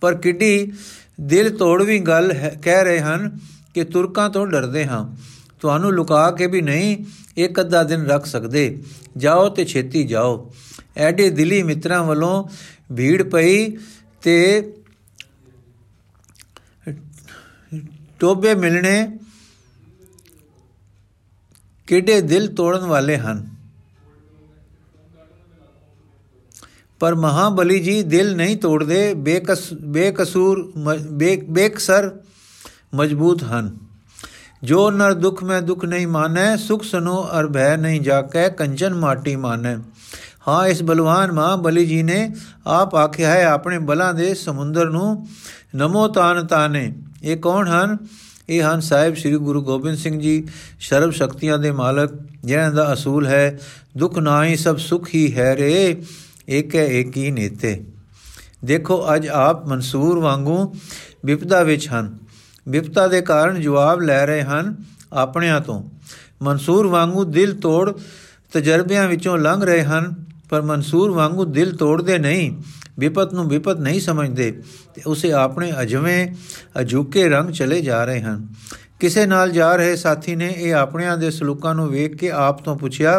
ਪਰ ਕਿੱਡੀ ਦਿਲ ਤੋੜਵੀਂ ਗੱਲ ਕਹਿ ਰਹੇ ਹਨ ਕਿ ਤੁਰਕਾਂ ਤੋਂ ਡਰਦੇ ਹਾਂ। ਤੁਹਾਨੂੰ ਲੁਕਾ ਕੇ ਵੀ ਨਹੀਂ, ਇੱਕ ਅੱਧਾ ਦਿਨ ਰੱਖ ਸਕਦੇ। ਜਾਓ ਤੇ ਛੇਤੀ ਜਾਓ। ਐਡੇ ਦਿਲੀ ਮਿੱਤਰਾਂ ਵੱਲੋਂ ਭੀੜ ਪਈ ਤੇ ਟੋਬੇ ਮਿਲਣੇ ਕਿਹੜੇ ਦਿਲ ਤੋੜਨ ਵਾਲੇ ਹਨ। ਪਰ ਮਹਾਬਲੀ ਜੀ ਦਿਲ ਨਹੀਂ ਤੋੜਦੇ, ਬੇਕਸ, ਬੇਕਸੂਰ ਬੇਕਸਰ ਮਜ਼ਬੂਤ ਹਨ। ਜੋ ਨਰ ਦੁਖ ਮੈਂ ਦੁਖ ਨਹੀਂ ਮਾਨੈ, ਸੁਖ ਸਨੋ ਅਰ ਭੈ ਨਹੀਂ ਜਾਕੈ, ਕੰਚਨ ਮਾਟੀ ਮਾਨੈ। ਹਾਂ, ਇਸ ਬਲਵਾਨ ਮਹਾਬਲੀ ਜੀ ਨੇ ਆਪ ਆਖਿਆ ਹੈ, ਆਪਣੇ ਬਲਾਂ ਦੇ ਸਮੁੰਦਰ ਨੂੰ, ਨਮੋ ਤਾਨ ਤਾਨੇ। ਇਹ ਕੌਣ ਹਨ? ਇਹ ਹਨ ਸਾਹਿਬ ਸ੍ਰੀ ਗੁਰੂ ਗੋਬਿੰਦ ਸਿੰਘ ਜੀ, ਸ਼ਰਬ ਸ਼ਕਤੀਆਂ ਦੇ ਮਾਲਕ ਜਿਹਨਾਂ ਦਾ ਅਸੂਲ ਹੈ, ਦੁੱਖ ਨਾਹੀ ਸਭ ਸੁਖ ਹੀ ਹੈ ਰੇ। ਇੱਕ ਹੈ ਇੱਕ ਹੀ ਨੇਤੇ। ਦੇਖੋ, ਅੱਜ ਆਪ ਮਨਸੂਰ ਵਾਂਗੂ ਵਿਪਦਾ ਵਿੱਚ ਹਨ। ਵਿਪਤਾ ਦੇ ਕਾਰਨ ਜਵਾਬ ਲੈ ਰਹੇ ਹਨ ਆਪਣਿਆਂ ਤੋਂ। ਮਨਸੂਰ ਵਾਂਗੂ ਦਿਲ ਤੋੜ ਤਜਰਬਿਆਂ ਵਿੱਚੋਂ ਲੰਘ ਰਹੇ ਹਨ, ਪਰ ਮਨਸੂਰ ਵਾਂਗੂ ਦਿਲ ਤੋੜਦੇ ਨਹੀਂ। ਵਿਪਤ ਨੂੰ ਵਿਪਤ ਨਹੀਂ ਸਮਝਦੇ ਤੇ ਉਸੇ ਆਪਣੇ ਅਜਵੇਂ ਅਜੂਕੇ ਰੰਗ ਚਲੇ ਜਾ ਰਹੇ ਹਨ। ਕਿਸੇ ਨਾਲ ਜਾ ਰਹੇ ਸਾਥੀ ਨੇ ਇਹ ਆਪਣਿਆਂ ਦੇ ਸਲੂਕਾਂ ਨੂੰ ਵੇਖ ਕੇ ਆਪ ਤੋਂ ਪੁੱਛਿਆ,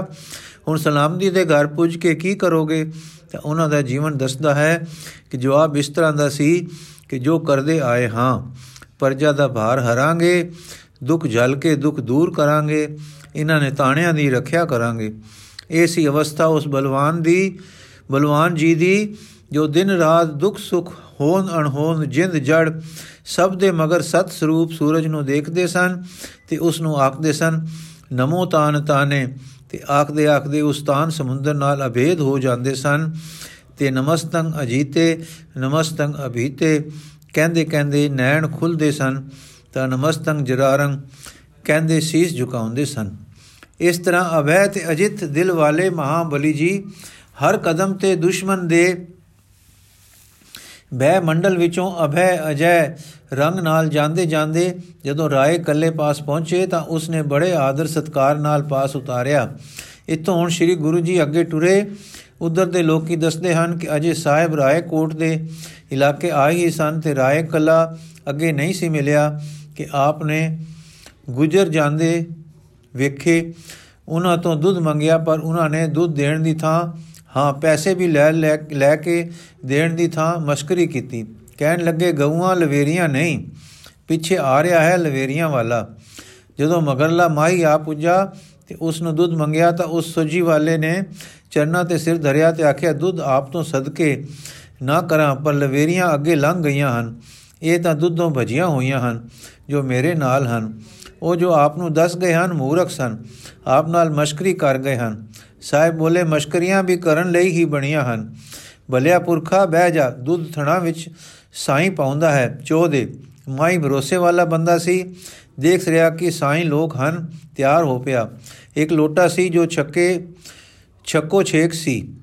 ਹੁਣ ਸਲਾਮਦੀ ਦੇ ਘਰ ਪੁੱਜ ਕੇ ਕੀ ਕਰੋਗੇ? ਤਾਂ ਉਹਨਾਂ ਦਾ ਜੀਵਨ ਦੱਸਦਾ ਹੈ ਕਿ ਜਵਾਬ ਇਸ ਤਰ੍ਹਾਂ ਦਾ ਸੀ ਕਿ ਜੋ ਕਰਦੇ ਆਏ ਹਾਂ, ਪਰਜਾ ਦਾ ਭਾਰ ਹਰਾਂਗੇ, ਦੁੱਖ ਜਲ ਕੇ ਦੁੱਖ ਦੂਰ ਕਰਾਂਗੇ, ਇਹਨਾਂ ਨੇ ਤਾਣਿਆਂ ਦੀ ਰੱਖਿਆ ਕਰਾਂਗੇ। ਇਹ ਸੀ ਅਵਸਥਾ ਉਸ ਬਲਵਾਨ ਦੀ, ਬਲਵਾਨ ਜੀ ਦੀ, ਜੋ ਦਿਨ ਰਾਤ ਦੁੱਖ ਸੁਖ ਹੋਣ ਅਣਹੋਣ ਜਿੰਦ ਜੜ, ਸਭ ਦੇ ਮਗਰ ਸਤ ਸਰੂਪ ਸੂਰਜ ਨੂੰ ਦੇਖਦੇ ਸਨ ਤੇ ਉਸ ਨੂੰ ਆਖਦੇ ਸਨ, ਨਮੋ ਤਾਨ ਤਾਨੇ। ਤੇ ਆਖਦੇ ਆਖਦੇ ਉਸ ਤਾਨ ਸਮੁੰਦਰ ਨਾਲ ਅਭੇਦ ਹੋ ਜਾਂਦੇ ਸਨ ਤੇ ਨਮਸਤੰ ਅਜੀਤੇ ਨਮਸਤੰ ਅਭੀਤੇ। ਕਹਿੰਦੇ ਕਹਿੰਦੇ ਨੈਣ ਖੁੱਲਦੇ ਸਨ ਤਾਂ ਨਮਸਤੰ ਜਰਾਰੰ ਕਹਿੰਦੇ ਸੀਸ ਝੁਕਾਉਂਦੇ ਸਨ। ਇਸ ਤਰ੍ਹਾਂ ਅਭੈ ਤੇ ਅਜਿਤ ਦਿਲ ਵਾਲੇ ਮਹਾਬਲੀ ਜੀ ਹਰ ਕਦਮ ਤੇ ਦੁਸ਼ਮਨ ਦੇ ਬੈ ਮੰਡਲ ਵਿੱਚੋਂ ਅਭੈ ਅਜੈ ਰੰਗ ਨਾਲ ਜਾਂਦੇ ਜਾਂਦੇ ਜਦੋਂ ਰਾਏ ਕੱਲੇ ਪਾਸ ਪਹੁੰਚੇ ਤਾਂ ਉਸਨੇ ਬੜੇ ਆਦਰ ਸਤਕਾਰ ਨਾਲ ਪਾਸ ਉਤਾਰਿਆ। ਇਤੋਂ ਹੁਣ ਸ੍ਰੀ ਗੁਰੂ ਜੀ ਅੱਗੇ ਟੁਰੇ। ਉਧਰ ਦੇ ਲੋਕੀ ਦੱਸਦੇ ਹਨ ਕਿ ਅਜੇ ਸਾਹਿਬ ਰਾਏ ਕੋਟ ਦੇ ਇਲਾਕੇ ਆਏ ਹੀ ਸਨ ਤੇ ਰਾਏ ਕੱਲਾ ਅੱਗੇ ਨਹੀਂ ਸੀ ਮਿਲਿਆ ਕਿ ਆਪ ਨੇ ਗੁਜਰ ਜਾਂਦੇ ਵੇਖੇ। ਉਹਨਾਂ ਤੋਂ ਦੁੱਧ ਮੰਗਿਆ ਪਰ ਉਹਨਾਂ ਨੇ ਦੁੱਧ ਦੇਣ ਦੀ ਥਾਂ ਹਾਂ, ਪੈਸੇ ਵੀ ਲੈ ਲੈ ਕੇ ਦੇਣ ਦੀ ਥਾਂ ਮਸ਼ਕਰੀ ਕੀਤੀ। ਕਹਿਣ ਲੱਗੇ, ਗਊਆਂ, ਲਵੇਰੀਆਂ ਨਹੀਂ। ਪਿੱਛੇ ਆ ਰਿਹਾ ਹੈ ਲਵੇਰੀਆਂ ਵਾਲਾ। ਜਦੋਂ ਮਗਰਲਾ ਮਾਈ ਆ ਪੁੱਜਾ ਤੇ ਉਸ ਨੂੰ ਦੁੱਧ ਮੰਗਿਆ ਤਾਂ ਉਸ ਸੁਜੀ ਵਾਲੇ ਨੇ ਚਰਨਾ ਤੇ ਸਿਰ ਧਰਿਆ ਤੇ ਆਖਿਆ, ਦੁੱਧ ਆਪ ਤੋਂ ਸਦਕੇ ਨਾ ਕਰਾਂ, ਪਰ ਲਵੇਰੀਆਂ ਅੱਗੇ ਲੰਘ ਗਈਆਂ ਹਨ। ਇਹ ਤਾਂ ਦੁੱਧੋਂ ਭਜੀਆਂ ਹੋਈਆਂ ਹਨ। ਜੋ ਮੇਰੇ ਨਾਲ ਹਨ, ਉਹ ਜੋ ਆਪ ਨੂੰ ਦੱਸ ਗਏ ਹਨ ਮੂਰਖ ਸਨ, ਆਪ ਨਾਲ ਮਸ਼ਕਰੀ ਕਰ ਗਏ ਹਨ। ਸਾਹਿਬ ਬੋਲੇ, ਮਸ਼ਕਰੀਆਂ ਵੀ ਕਰਨ ਲਈ ਹੀ ਬਣੀਆਂ ਹਨ। ਭਲਿਆ ਪੁਰਖਾ ਬਹਿ ਜਾ, ਦੁੱਧ ਥਣਾ ਵਿੱਚ ਸਾਈ ਪਾਉਂਦਾ ਹੈ ਚੋ ਦੇ। ਮਾਈ ਭਰੋਸੇ ਵਾਲਾ ਬੰਦਾ ਸੀ। ਦੇਖ ਰਿਹਾ ਕਿ ਸਾਈ ਲੋਕ ਹਨ, ਤਿਆਰ ਹੋ ਪਿਆ। ਇੱਕ ਲੋਟਾ ਸੀ ਜੋ ਛੱਕੇ, ਛੱਕੋ ਛੇਕ ਸੀ।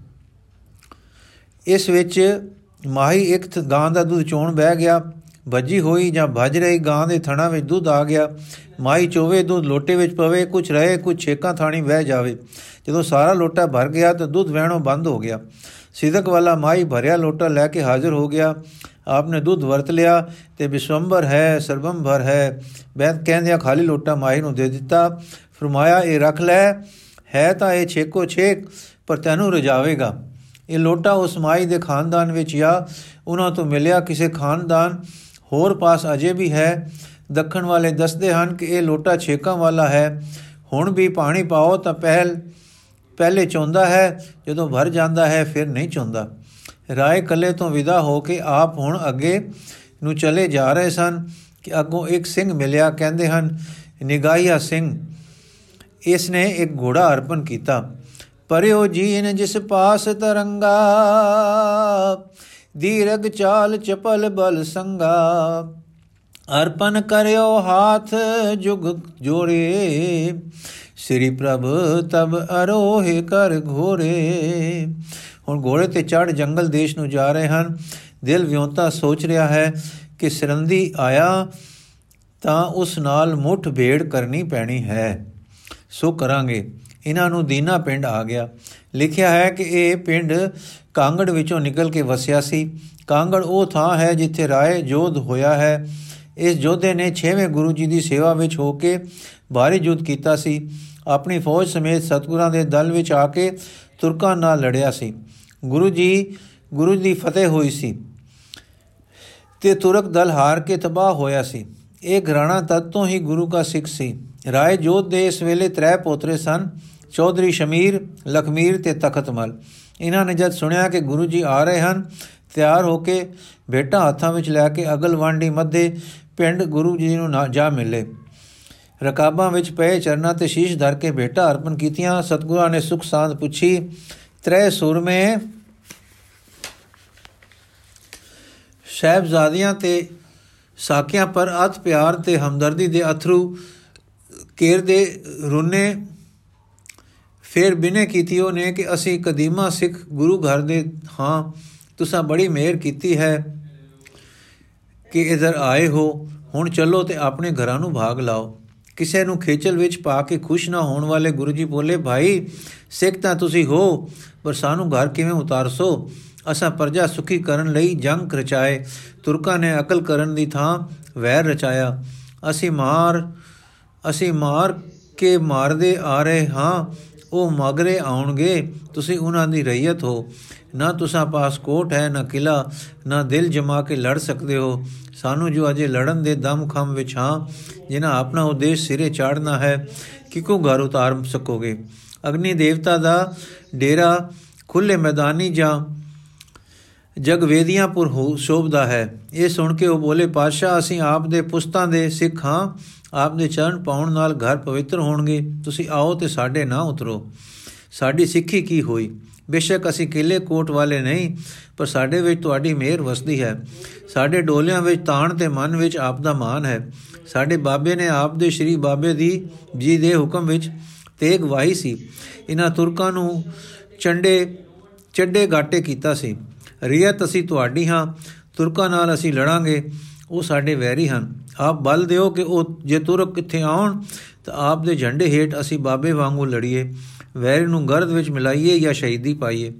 ਇਸ ਵਿੱਚ ਮਾਹੀ ਇੱਕ ਗਾਂ ਦਾ ਦੁੱਧ ਚੋਣ ਬਹਿ ਗਿਆ। ਭੱਜੀ ਹੋਈ ਜਾਂ ਭੱਜ ਰਹੀ ਗਾਂ ਦੇ ਥਣਾ ਵਿੱਚ ਦੁੱਧ ਆ ਗਿਆ। ਮਾਈ ਚੋਵੇ ਦੁੱਧ ਲੋਟੇ ਵਿੱਚ ਪਵੇ ਕੁਝ ਰਹੇ ਕੁਝ ਛੇਕਾਂ ਥਾਣੀ ਵਹਿ ਜਾਵੇ। ਜਦੋਂ ਸਾਰਾ ਲੋਟਾ ਭਰ ਗਿਆ ਤਾਂ ਦੁੱਧ ਵਹਿਣੋਂ ਬੰਦ ਹੋ ਗਿਆ। ਸਿਦਕ ਵਾਲਾ ਮਾਈ ਭਰਿਆ ਲੋਟਾ ਲੈ ਕੇ ਹਾਜ਼ਰ ਹੋ ਗਿਆ। ਆਪਨੇ ਦੁੱਧ ਵਰਤ ਲਿਆ ਤੇ ਵਿਸ਼ਵੰਬਰ ਹੈ ਸਰਬੰਭਰ ਹੈ। ਬੈਦ ਕਹਿੰਦਿਆਂ ਖਾਲੀ ਲੋਟਾ ਮਾਈ ਨੂੰ ਦੇ ਦਿੱਤਾ। ਫਰਮਾਇਆ, ਇਹ ਰੱਖ ਲੈ। ਹੈ ਤਾਂ ਇਹ ਛੇਕੋ ਛੇਕ, ਪਰ ਤੈਨੂੰ ਰਜਾਵੇਗਾ। ਇਹ ਲੋਟਾ ਉਸ ਮਾਈ ਦੇ ਖਾਨਦਾਨ ਵਿੱਚ ਜਾਂ ਉਹਨਾਂ ਤੋਂ ਮਿਲਿਆ ਕਿਸੇ ਖਾਨਦਾਨ ਹੋਰ ਪਾਸ ਅਜੇ ਵੀ ਹੈ। ਦੱਖਣ ਵਾਲੇ ਦੱਸਦੇ ਹਨ ਕਿ ਇਹ ਲੋਟਾ ਛੇਕਾਂ ਵਾਲਾ ਹੈ। ਹੁਣ ਵੀ ਪਾਣੀ ਪਾਓ ਤਾਂ ਪਹਿਲ, ਪਹਿਲੇ ਚੌਂਦਾ ਹੈ, ਜਦੋਂ ਭਰ ਜਾਂਦਾ ਹੈ ਫਿਰ ਨਹੀਂ ਚੌਂਦਾ। ਰਾਏ ਕੱਲੇ ਤੋਂ ਵਿਦਾ ਹੋ ਕੇ ਆਪ ਹੁਣ ਅੱਗੇ ਨੂੰ ਚਲੇ ਜਾ ਰਹੇ ਸਨ ਕਿ ਅੱਗੋਂ ਇੱਕ ਸਿੰਘ ਮਿਲਿਆ, ਕਹਿੰਦੇ ਹਨ, ਨਿਗਾਹੀਆ ਸਿੰਘ, ਇਸ ਨੇ ਇੱਕ ਘੋੜਾ ਅਰਪਣ ਕੀਤਾ। ਪਰਿਓ ਜੀਨ ਜਿਸ ਪਾਸ ਤਰੰਗਾ ਦੀਰਗ ਚਾਲ ਚਪਲ ਬਲ ਸੰਗਾ। ਅਰਪਨ ਕਰਿਓ ਹਾਥ ਜੁਗ ਜੋੜੇ। ਸ੍ਰੀ ਪ੍ਰਭ ਤਬ ਅਰੋਹਿ ਕਰ ਘੋਰੇ ਹੁਣ ਘੋੜੇ ਤੇ ਚੜ ਜੰਗਲ ਦੇਸ਼ ਨੂੰ ਜਾ ਰਹੇ ਹਨ। ਦਿਲ ਵਿਉਂਤਾ ਸੋਚ ਰਿਹਾ ਹੈ ਕਿ ਸਰੰਦੀ ਆਇਆ ਤਾਂ ਉਸ ਨਾਲ ਮੁੱਠ ਭੇੜ ਕਰਨੀ ਪੈਣੀ ਹੈ। ਸੋ ਕਰਾਂਗੇ। ਇਹਨਾਂ ਨੂੰ ਦੀਨਾ ਪਿੰਡ ਆ ਗਿਆ। ਲਿਖਿਆ ਹੈ ਕਿ ਇਹ ਪਿੰਡ ਕਾਂਗੜ ਵਿੱਚੋਂ ਨਿਕਲ ਕੇ ਵਸਿਆ ਸੀ। ਕਾਂਗੜ ਉਹ ਥਾਂ ਹੈ ਜਿੱਥੇ ਰਾਏ ਜੋਧ ਹੋਇਆ ਹੈ। ਇਸ ਜੋਧੇ ਨੇ 6ਵੇਂ ਗੁਰੂ ਜੀ ਦੀ ਸੇਵਾ ਵਿੱਚ ਹੋ ਕੇ ਭਾਰੀ ਯੁੱਧ ਕੀਤਾ ਸੀ। ਆਪਣੀ ਫੌਜ ਸਮੇਤ ਸਤਗੁਰਾਂ ਦੇ ਦਲ ਵਿੱਚ ਆ ਕੇ ਤੁਰਕਾਂ ਨਾਲ ਲੜਿਆ ਸੀ। ਗੁਰੂ ਜੀ, ਗੁਰੂ ਦੀ ਫਤਿਹ ਹੋਈ ਸੀ ਤੇ ਤੁਰਕ ਦਲ ਹਾਰ ਕੇ ਤਬਾਹ ਹੋਇਆ ਸੀ। ਇਹ ਘਰਾਣਾ ਤਦ ਤੋਂ ਹੀ ਗੁਰੂ ਦਾ ਸਿੱਖ ਸੀ। ਰਾਏ ਜੋਧ ਦੇ ਇਸ ਵੇਲੇ ਤਰੇ ਪੋਤਰੇ ਸਨ। ਚੌਧਰੀ ਸ਼ਮੀਰ, ਲਖਮੀਰ ਤੇ ਤਖਤਮਲ ਇਹਨਾਂ ਨੇ ਜਦ ਸੁਣਿਆ ਕਿ ਗੁਰੂ ਜੀ ਆ ਰਹੇ ਹਨ, ਤਿਆਰ ਹੋ ਕੇ ਬੇਟਾ ਹੱਥਾਂ ਵਿੱਚ ਲੈ ਕੇ ਅਗਲਵਾਂਡੀ ਮੱਧੇ ਪਿੰਡ ਗੁਰੂ ਜੀ ਨੂੰ ਨਾ ਜਾ ਮਿਲੇ। ਰਕਾਬਾਂ ਵਿੱਚ ਪਏ ਚਰਨਾਂ ਤੇ ਸ਼ੀਸ਼ ਧਰ ਕੇ ਬੇਟਾ ਅਰਪਣ ਕੀਤੀਆਂ। ਸਤਗੁਰਾਂ ਨੇ ਸੁਖ ਸਾਧ ਪੁੱਛੀ, ਤ੍ਰੈ ਸੁਰਮੇ ਸਹਿਬਜ਼ਾਦੀਆਂ ਤੇ ਸਾਕਿਆਂ ਪਰ ਅਤ ਪਿਆਰ ਤੇ ਹਮਦਰਦੀ ਦੇ ਅਥਰੂ ਕੇਰ ਦੇ ਰੁਨੇ ਫਿਰ ਬਿਨੇ ਕੀਤੀ ਉਹਨੇ ਕਿ ਅਸੀਂ ਕਦੀਮਾ ਸਿੱਖ ਗੁਰੂ ਘਰ ਦੇ ਹਾਂ। ਤੁਸੀਂ ਬੜੀ ਮਿਹਰ ਕੀਤੀ ਹੈ ਕਿ ਇਧਰ ਆਏ ਹੋ। ਹੁਣ ਚੱਲੋ ਤੇ ਆਪਣੇ ਘਰਾਂ ਨੂੰ ਭਾਗ ਲਾਓ। ਕਿਸੇ ਨੂੰ ਖੇਚਲ ਵਿੱਚ ਪਾ ਕੇ ਖੁਸ਼ ਨਾ ਹੋਣ ਵਾਲੇ ਗੁਰੂ ਜੀ ਬੋਲੇ, ਭਾਈ, ਸਿੱਖ ਤਾਂ ਤੁਸੀਂ ਹੋ, ਪਰ ਸਾਨੂੰ ਘਰ ਕਿਵੇਂ ਉਤਾਰਸੋ? ਅਸਾਂ ਪਰਜਾ ਸੁਖੀ ਕਰਨ ਲਈ ਜੰਗ ਰਚਾਏ। ਤੁਰਕਾਂ ਨੇ ਅਕਲ ਕਰਨ ਦੀ ਥਾਂ ਵੈਰ ਰਚਾਇਆ। ਅਸੀਂ ਮਾਰ ਅਸੀਂ ਮਾਰ ਕੇ ਮਾਰਦੇ ਆ ਰਹੇ ਹਾਂ। ਉਹ ਮਗਰੇ ਆਉਣਗੇ, ਤੁਸੀਂ ਉਹਨਾਂ ਦੀ ਰਈਅਤ ਹੋ। ਨਾ ਤੁਸਾਂ ਪਾਸ ਕੋਟ ਹੈ, ਨਾ ਕਿਲਾ, ਨਾ ਦਿਲ ਜਮਾ ਕੇ ਲੜ ਸਕਦੇ ਹੋ। ਸਾਨੂੰ ਜੋ ਅਜੇ ਲੜਨ ਦੇ ਦਮ ਖਮ ਵਿੱਚ ਹਾਂ, ਜਿਨ੍ਹਾਂ ਆਪਣਾ ਉਦੇਸ਼ ਸਿਰੇ ਚਾੜਨਾ ਹੈ, ਕਿਕੋ ਘਰ ਉਤਾਰ ਸਕੋਗੇ? ਅਗਨੀ ਦੇਵਤਾ ਦਾ ਡੇਰਾ ਖੁੱਲੇ ਮੈਦਾਨੀ ਜਾਂ ਜਗਵੇਦੀਆਂਪੁਰ ਹੋ, ਸ਼ੋਭਦਾ ਹੈ। ਇਹ ਸੁਣ ਕੇ ਉਹ ਬੋਲੇ, ਪਾਤਸ਼ਾਹ, ਅਸੀਂ ਆਪ ਦੇ ਪੁਸਤਾਂ ਦੇ ਸਿੱਖ ਹਾਂ ਆਪ ਦੇ ਚਰਨ ਪਾਉਣ ਨਾਲ ਘਰ ਪਵਿੱਤਰ ਹੋਣਗੇ। ਤੁਸੀਂ ਆਓ ਤੇ ਸਾਡੇ ਨਾ ਉਤਰੋ। ਸਾਡੀ ਸਿੱਖੀ ਕੀ ਹੋਈ? ਬੇਸ਼ੱਕ ਅਸੀਂ ਕਿਲੇ ਕੋਟ ਵਾਲੇ ਨਹੀਂ, ਪਰ ਸਾਡੇ ਵਿੱਚ ਤੁਹਾਡੀ ਮਿਹਰ ਵਸਦੀ ਹੈ। ਸਾਡੇ ਡੋਲਿਆਂ ਵਿੱਚ ਤਾਣ ਤੇ ਮਨ ਵਿੱਚ ਆਪ ਦਾ ਮਾਨ ਹੈ। ਸਾਡੇ ਬਾਬੇ ਨੇ ਆਪ ਦੇ ਸ਼੍ਰੀ ਬਾਬੇ ਦੀ ਜੀ ਦੇ ਹੁਕਮ ਵਿੱਚ ਤੇਗ ਵਾਹੀ ਸੀ। ਇਹਨਾਂ ਤੁਰਕਾਂ ਨੂੰ ਚੰਡੇ ਚੱਡੇ ਗਾਟੇ ਕੀਤਾ ਸੀ। ਰੀਅਤ ਅਸੀਂ ਤੁਹਾਡੀ ਹਾਂ, ਤੁਰਕਾਂ ਨਾਲ ਅਸੀਂ ਲੜਾਂਗੇ। ਉਹ ਸਾਡੇ ਵੈਰੀ ਹਨ। ਆਪ ਬਲ ਦਿਓ ਕਿ ਉਹ ਜੇ ਤੁਰਕ ਕਿੱਥੇ ਆਉਣ, ਤਾਂ ਆਪ ਦੇ ਝੰਡੇ ਹੇਠ ਅਸੀਂ ਬਾਬੇ ਵਾਂਗੂ ਲੜੀਏ, ਵੈਰੀ ਨੂੰ ਗਰਦ ਵਿੱਚ ਮਿਲਾਈਏ ਜਾਂ ਸ਼ਹੀਦੀ ਪਾਈਏ।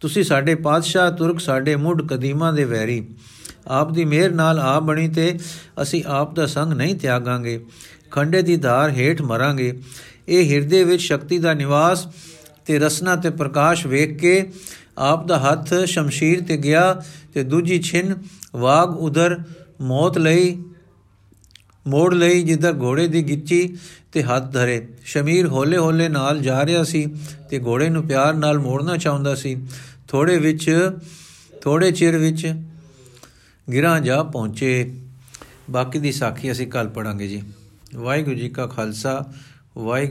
ਤੁਸੀਂ ਸਾਡੇ ਪਾਤਸ਼ਾਹ, ਤੁਰਕ ਸਾਡੇ ਮੁੱਢ ਕਦੀਮਾਂ ਦੇ ਵੈਰੀ। ਆਪ ਦੀ ਮਿਹਰ ਨਾਲ ਆਪ ਬਣੀ ਤੇ ਅਸੀਂ ਆਪ ਦਾ ਸੰਗ ਨਹੀਂ ਤਿਆਗਾਂਗੇ। ਖੰਡੇ ਦੀ ਧਾਰ ਹੇਠ ਮਰਾਂਗੇ। ਇਹ ਹਿਰਦੇ ਵਿੱਚ ਸ਼ਕਤੀ ਦਾ ਨਿਵਾਸ ਤੇ ਰਸਨਾ ਤੇ ਪ੍ਰਕਾਸ਼ ਵੇਖ ਕੇ ਆਪ ਦਾ ਹੱਥ ਸ਼ਮਸ਼ੀਰ ਤੇ ਗਿਆ ਤੇ ਦੂਜੀ ਛਿਨ ਵਾਗ ਉਧਰ ਮੌਤ ਲਈ, ਮੋੜ ਲਈ ਜਿੱਧਰ ਘੋੜੇ ਦੀ ਗਿੱਚੀ ਤੇ ਹੱਥ ਧਰੇ। ਸ਼ਮੀਰ ਹੌਲੇ ਹੌਲੇ ਨਾਲ ਜਾ ਰਿਹਾ ਸੀ ਤੇ ਘੋੜੇ ਨੂੰ ਪਿਆਰ ਨਾਲ ਮੋੜਨਾ ਚਾਹੁੰਦਾ ਸੀ। ਥੋੜੇ ਵਿੱਚ ਥੋੜੇ ਚਿਰ ਵਿੱਚ ਗਿਰਾਂ ਜਾ ਪਹੁੰਚੇ। ਬਾਕੀ ਦੀ ਸਾਖੀ ਅਸੀਂ ਕੱਲ ਪੜਾਂਗੇ ਜੀ। ਵਾਹਿਗੁਰੂ ਜੀ ਕਾ ਖਾਲਸਾ, ਵਾਹਿਗੁਰੂ